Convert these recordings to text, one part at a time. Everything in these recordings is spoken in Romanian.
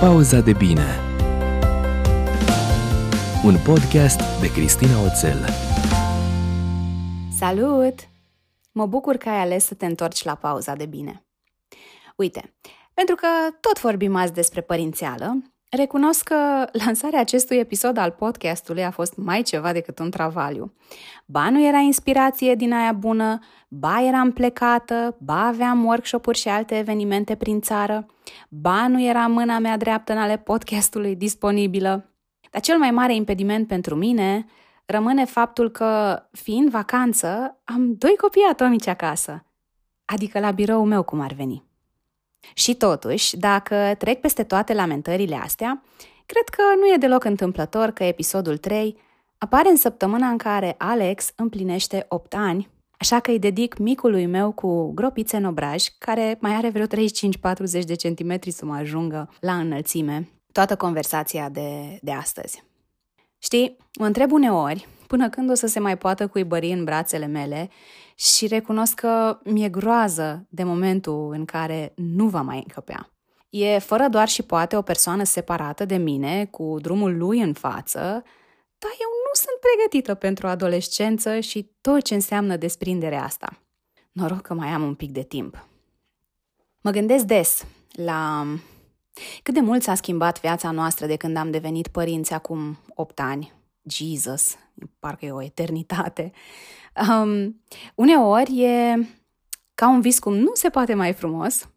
Pauza de bine Un podcast de Cristina Oțel Salut! Mă bucur că ai ales să te întorci la pauza de bine. Uite, pentru că tot vorbim azi despre părințială, Recunosc că lansarea acestui episod al podcastului a fost mai ceva decât un travaliu. Ba nu era inspirație din aia bună, ba eram plecată, ba aveam workshop-uri și alte evenimente prin țară, ba nu era mâna mea dreaptă în ale podcastului disponibilă. Dar cel mai mare impediment pentru mine rămâne faptul că, fiind vacanță, am doi copii atomici acasă, adică la biroul meu cum ar veni. Și totuși, dacă trec peste toate lamentările astea, cred că nu e deloc întâmplător că episodul 3 apare în săptămâna în care Alex împlinește 8 ani, așa că îi dedic micului meu cu gropițe în obraj, care mai are vreo 35-40 de centimetri să mă ajungă la înălțime, toată conversația de, de astăzi. Știi, mă întreb uneori până când o să se mai poată cuibări în brațele mele și recunosc că mi-e groază de momentul în care nu va mai încăpea. E fără doar și poate o persoană separată de mine, cu drumul lui în față, dar eu nu sunt pregătită pentru adolescență și tot ce înseamnă desprinderea asta. Noroc că mai am un pic de timp. Mă gândesc des la cât de mult s-a schimbat viața noastră de când am devenit părinți acum 8 ani. Jesus, parcă e o eternitate. Um, uneori e ca un vis cum nu se poate mai frumos,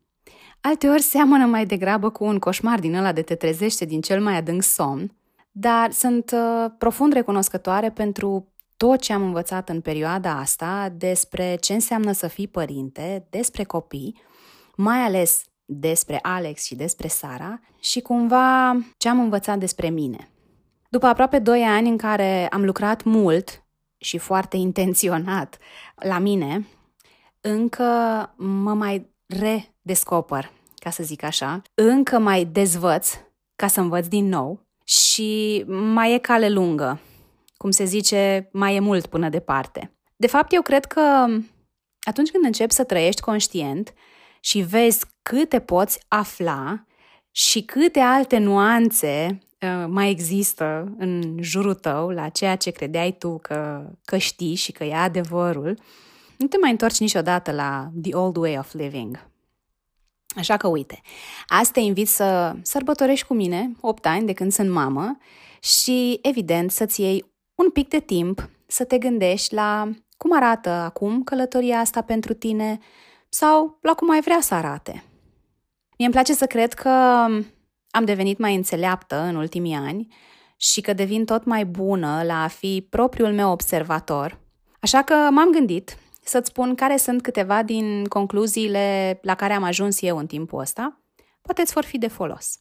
alteori seamănă mai degrabă cu un coșmar din ăla de te trezește din cel mai adânc somn, dar sunt uh, profund recunoscătoare pentru tot ce am învățat în perioada asta despre ce înseamnă să fii părinte, despre copii, mai ales despre Alex și despre Sara și cumva ce am învățat despre mine. După aproape 2 ani în care am lucrat mult și foarte intenționat la mine, încă mă mai redescoper, ca să zic așa, încă mai dezvăț ca să învăț din nou și mai e cale lungă. Cum se zice, mai e mult până departe. De fapt, eu cred că atunci când începi să trăiești conștient și vezi câte poți afla și câte alte nuanțe Uh, mai există în jurul tău la ceea ce credeai tu că, că știi și că e adevărul, nu te mai întorci niciodată la the old way of living. Așa că uite, azi te invit să sărbătorești cu mine 8 ani de când sunt mamă și evident să-ți iei un pic de timp să te gândești la cum arată acum călătoria asta pentru tine sau la cum ai vrea să arate. Mie îmi place să cred că am devenit mai înțeleaptă în ultimii ani și că devin tot mai bună la a fi propriul meu observator. Așa că m-am gândit să-ți spun care sunt câteva din concluziile la care am ajuns eu în timpul ăsta. Poate îți vor fi de folos.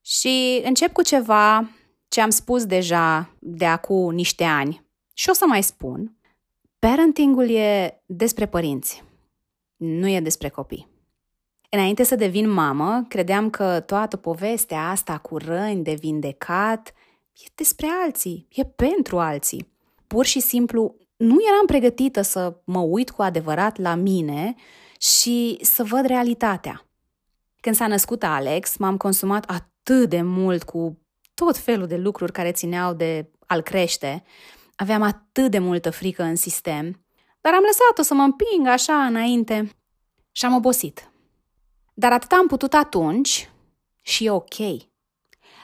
Și încep cu ceva ce am spus deja de acum niște ani și o să mai spun. Parentingul e despre părinți, nu e despre copii. Înainte să devin mamă, credeam că toată povestea asta cu răni de vindecat e despre alții, e pentru alții. Pur și simplu nu eram pregătită să mă uit cu adevărat la mine și să văd realitatea. Când s-a născut Alex, m-am consumat atât de mult cu tot felul de lucruri care țineau de al crește. Aveam atât de multă frică în sistem, dar am lăsat-o să mă împing așa înainte și am obosit. Dar atât am putut atunci și e ok.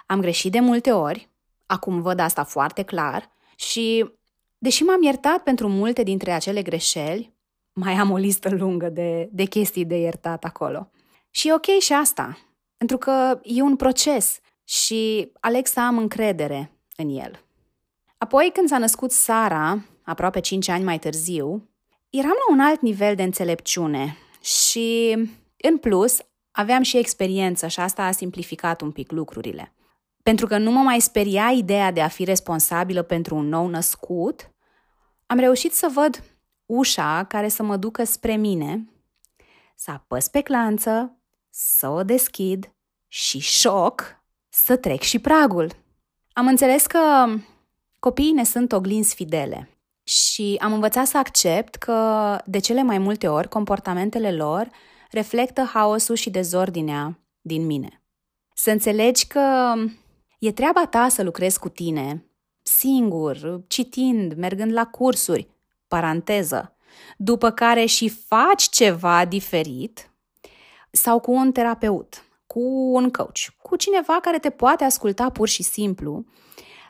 Am greșit de multe ori, acum văd asta foarte clar și, deși m-am iertat pentru multe dintre acele greșeli, mai am o listă lungă de, de chestii de iertat acolo. Și e ok și asta, pentru că e un proces și Alexa am încredere în el. Apoi, când s-a născut Sara, aproape 5 ani mai târziu, eram la un alt nivel de înțelepciune și în plus, aveam și experiență și asta a simplificat un pic lucrurile. Pentru că nu mă mai speria ideea de a fi responsabilă pentru un nou născut, am reușit să văd ușa care să mă ducă spre mine, să apăs pe clanță, să o deschid și șoc să trec și pragul. Am înțeles că copiii ne sunt oglinzi fidele și am învățat să accept că de cele mai multe ori comportamentele lor reflectă haosul și dezordinea din mine. Să înțelegi că e treaba ta să lucrezi cu tine, singur, citind, mergând la cursuri, paranteză, după care și faci ceva diferit, sau cu un terapeut, cu un coach, cu cineva care te poate asculta pur și simplu,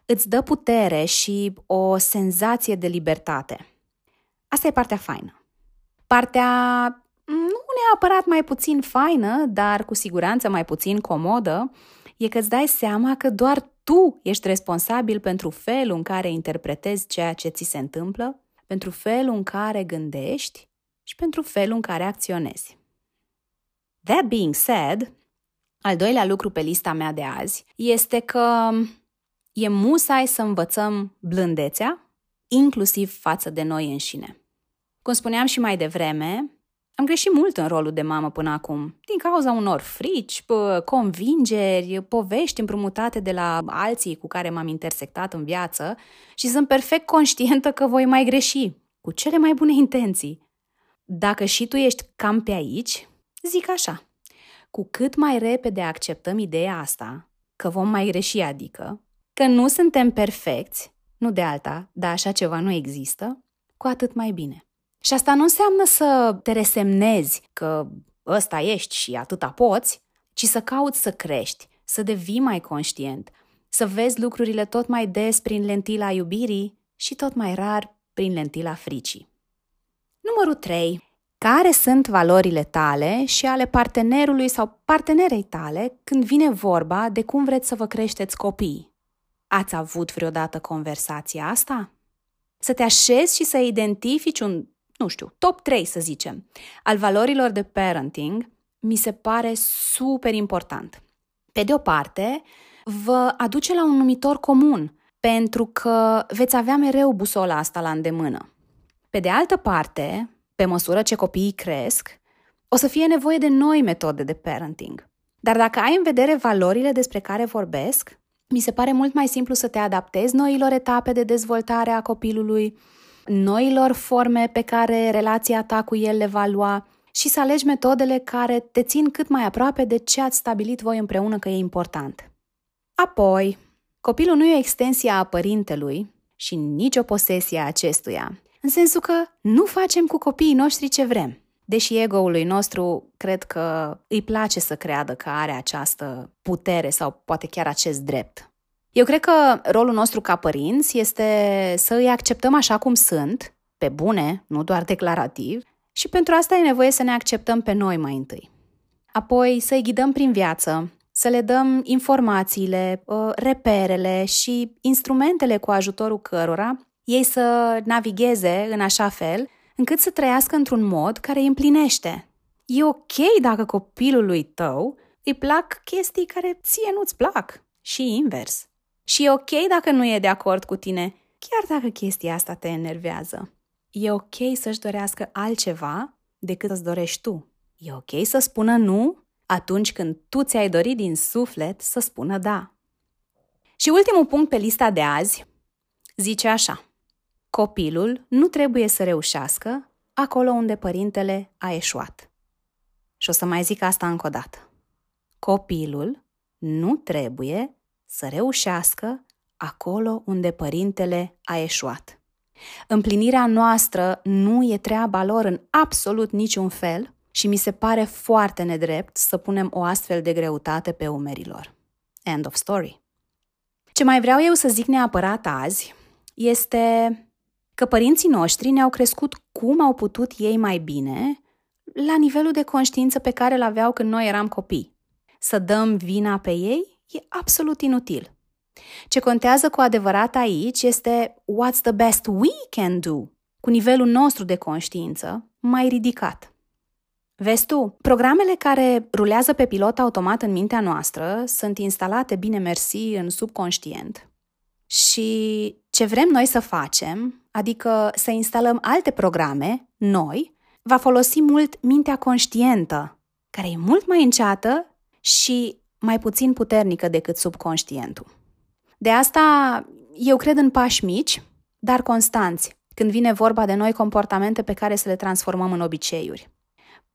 îți dă putere și o senzație de libertate. Asta e partea faină. Partea nu neapărat mai puțin faină, dar cu siguranță mai puțin comodă, e că îți dai seama că doar tu ești responsabil pentru felul în care interpretezi ceea ce ți se întâmplă, pentru felul în care gândești și pentru felul în care acționezi. That being said, al doilea lucru pe lista mea de azi este că e musai să învățăm blândețea, inclusiv față de noi înșine. Cum spuneam și mai devreme, am greșit mult în rolul de mamă până acum, din cauza unor frici, convingeri, povești împrumutate de la alții cu care m-am intersectat în viață și sunt perfect conștientă că voi mai greși, cu cele mai bune intenții. Dacă și tu ești cam pe aici, zic așa, cu cât mai repede acceptăm ideea asta, că vom mai greși adică, că nu suntem perfecți, nu de alta, dar așa ceva nu există, cu atât mai bine. Și asta nu înseamnă să te resemnezi că ăsta ești și atâta poți, ci să cauți să crești, să devii mai conștient, să vezi lucrurile tot mai des prin lentila iubirii și tot mai rar prin lentila fricii. Numărul 3. Care sunt valorile tale și ale partenerului sau partenerei tale când vine vorba de cum vreți să vă creșteți copiii? Ați avut vreodată conversația asta? Să te așezi și să identifici un nu știu, top 3 să zicem, al valorilor de parenting, mi se pare super important. Pe de o parte, vă aduce la un numitor comun, pentru că veți avea mereu busola asta la îndemână. Pe de altă parte, pe măsură ce copiii cresc, o să fie nevoie de noi metode de parenting. Dar dacă ai în vedere valorile despre care vorbesc, mi se pare mult mai simplu să te adaptezi noilor etape de dezvoltare a copilului, noilor forme pe care relația ta cu el le va lua și să alegi metodele care te țin cât mai aproape de ce ați stabilit voi împreună că e important. Apoi, copilul nu e o extensie a părintelui și nici o posesie a acestuia, în sensul că nu facem cu copiii noștri ce vrem. Deși ego-ului nostru cred că îi place să creadă că are această putere sau poate chiar acest drept. Eu cred că rolul nostru ca părinți este să îi acceptăm așa cum sunt, pe bune, nu doar declarativ, și pentru asta e nevoie să ne acceptăm pe noi mai întâi. Apoi să-i ghidăm prin viață, să le dăm informațiile, ă, reperele și instrumentele cu ajutorul cărora ei să navigheze în așa fel încât să trăiască într-un mod care îi împlinește. E ok dacă copilului tău îi plac chestii care ție nu-ți plac și invers. Și e ok dacă nu e de acord cu tine, chiar dacă chestia asta te enervează. E ok să-și dorească altceva decât îți dorești tu. E ok să spună nu atunci când tu ți-ai dorit din suflet să spună da. Și ultimul punct pe lista de azi zice așa. Copilul nu trebuie să reușească acolo unde părintele a eșuat. Și o să mai zic asta încă o dată. Copilul nu trebuie să reușească acolo unde părintele a eșuat. Împlinirea noastră nu e treaba lor în absolut niciun fel și mi se pare foarte nedrept să punem o astfel de greutate pe umerilor. End of story. Ce mai vreau eu să zic neapărat azi este că părinții noștri ne-au crescut cum au putut ei mai bine la nivelul de conștiință pe care îl aveau când noi eram copii. Să dăm vina pe ei e absolut inutil. Ce contează cu adevărat aici este what's the best we can do, cu nivelul nostru de conștiință mai ridicat. Vezi tu, programele care rulează pe pilot automat în mintea noastră sunt instalate bine mersi în subconștient. Și ce vrem noi să facem, adică să instalăm alte programe, noi, va folosi mult mintea conștientă, care e mult mai înceată și mai puțin puternică decât subconștientul. De asta eu cred în pași mici, dar constanți, când vine vorba de noi comportamente pe care să le transformăm în obiceiuri.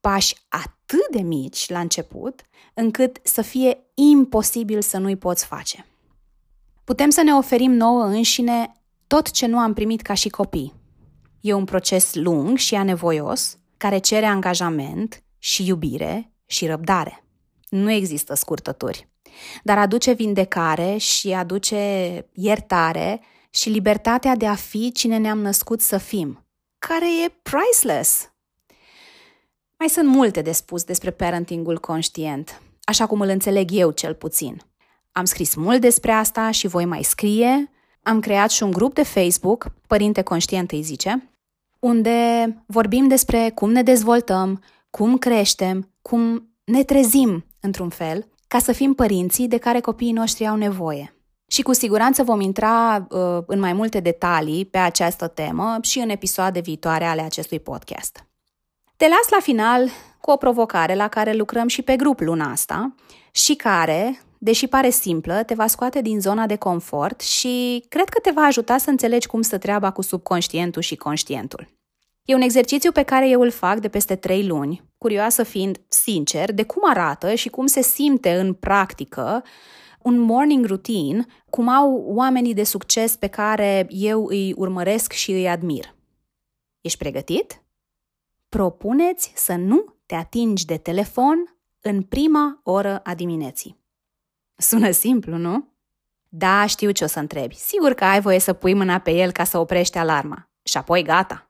Pași atât de mici la început, încât să fie imposibil să nu-i poți face. Putem să ne oferim nouă înșine tot ce nu am primit ca și copii. E un proces lung și anevoios, care cere angajament și iubire și răbdare. Nu există scurtături, dar aduce vindecare și aduce iertare și libertatea de a fi cine ne-am născut să fim, care e priceless. Mai sunt multe de spus despre parentingul conștient, așa cum îl înțeleg eu cel puțin. Am scris mult despre asta și voi mai scrie. Am creat și un grup de Facebook, Părinte Conștient îi zice, unde vorbim despre cum ne dezvoltăm, cum creștem, cum ne trezim, într-un fel, ca să fim părinții de care copiii noștri au nevoie. Și cu siguranță vom intra uh, în mai multe detalii pe această temă și în episoade viitoare ale acestui podcast. Te las la final cu o provocare la care lucrăm și pe grup luna asta și care, deși pare simplă, te va scoate din zona de confort și cred că te va ajuta să înțelegi cum stă treaba cu subconștientul și conștientul. E un exercițiu pe care eu îl fac de peste trei luni, curioasă fiind, sincer, de cum arată și cum se simte în practică un morning routine, cum au oamenii de succes pe care eu îi urmăresc și îi admir. Ești pregătit? Propuneți să nu te atingi de telefon în prima oră a dimineții. Sună simplu, nu? Da, știu ce o să întrebi. Sigur că ai voie să pui mâna pe el ca să oprești alarma. Și apoi gata.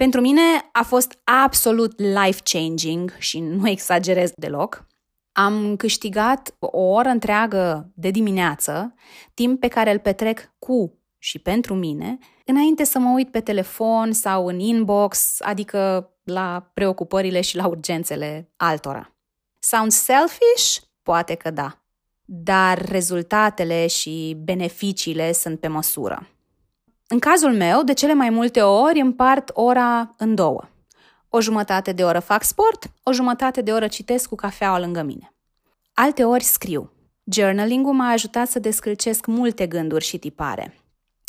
Pentru mine a fost absolut life-changing și nu exagerez deloc. Am câștigat o oră întreagă de dimineață, timp pe care îl petrec cu și pentru mine, înainte să mă uit pe telefon sau în inbox, adică la preocupările și la urgențele altora. Sound selfish? Poate că da. Dar rezultatele și beneficiile sunt pe măsură. În cazul meu, de cele mai multe ori împart ora în două. O jumătate de oră fac sport, o jumătate de oră citesc cu cafeaua lângă mine. Alte ori scriu. Journaling-ul m-a ajutat să descălcesc multe gânduri și tipare.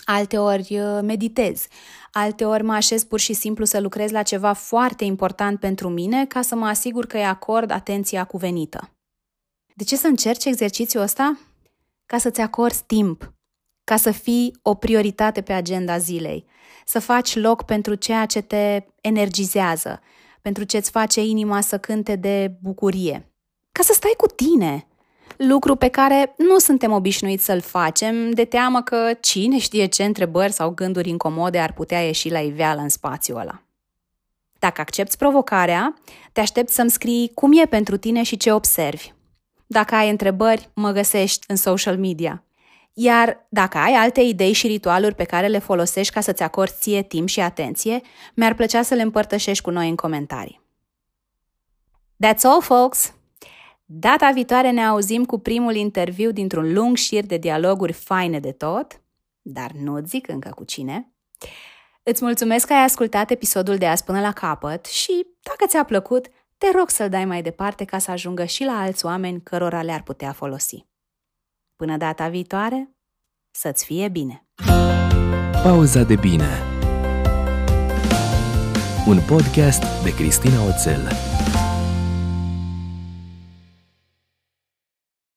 Alte ori uh, meditez, alte ori mă așez pur și simplu să lucrez la ceva foarte important pentru mine ca să mă asigur că îi acord atenția cuvenită. De ce să încerci exercițiul ăsta? Ca să-ți acorzi timp, ca să fii o prioritate pe agenda zilei, să faci loc pentru ceea ce te energizează, pentru ce îți face inima să cânte de bucurie, ca să stai cu tine, lucru pe care nu suntem obișnuiți să-l facem, de teamă că cine știe ce întrebări sau gânduri incomode ar putea ieși la iveală în spațiul ăla. Dacă accepti provocarea, te aștept să-mi scrii cum e pentru tine și ce observi. Dacă ai întrebări, mă găsești în social media. Iar dacă ai alte idei și ritualuri pe care le folosești ca să-ți acorzi ție timp și atenție, mi-ar plăcea să le împărtășești cu noi în comentarii. That's all, folks! Data viitoare ne auzim cu primul interviu dintr-un lung șir de dialoguri faine de tot, dar nu zic încă cu cine. Îți mulțumesc că ai ascultat episodul de azi până la capăt și, dacă ți-a plăcut, te rog să-l dai mai departe ca să ajungă și la alți oameni cărora le-ar putea folosi. Până data viitoare, să-ți fie bine! Pauza de bine Un podcast de Cristina Oțel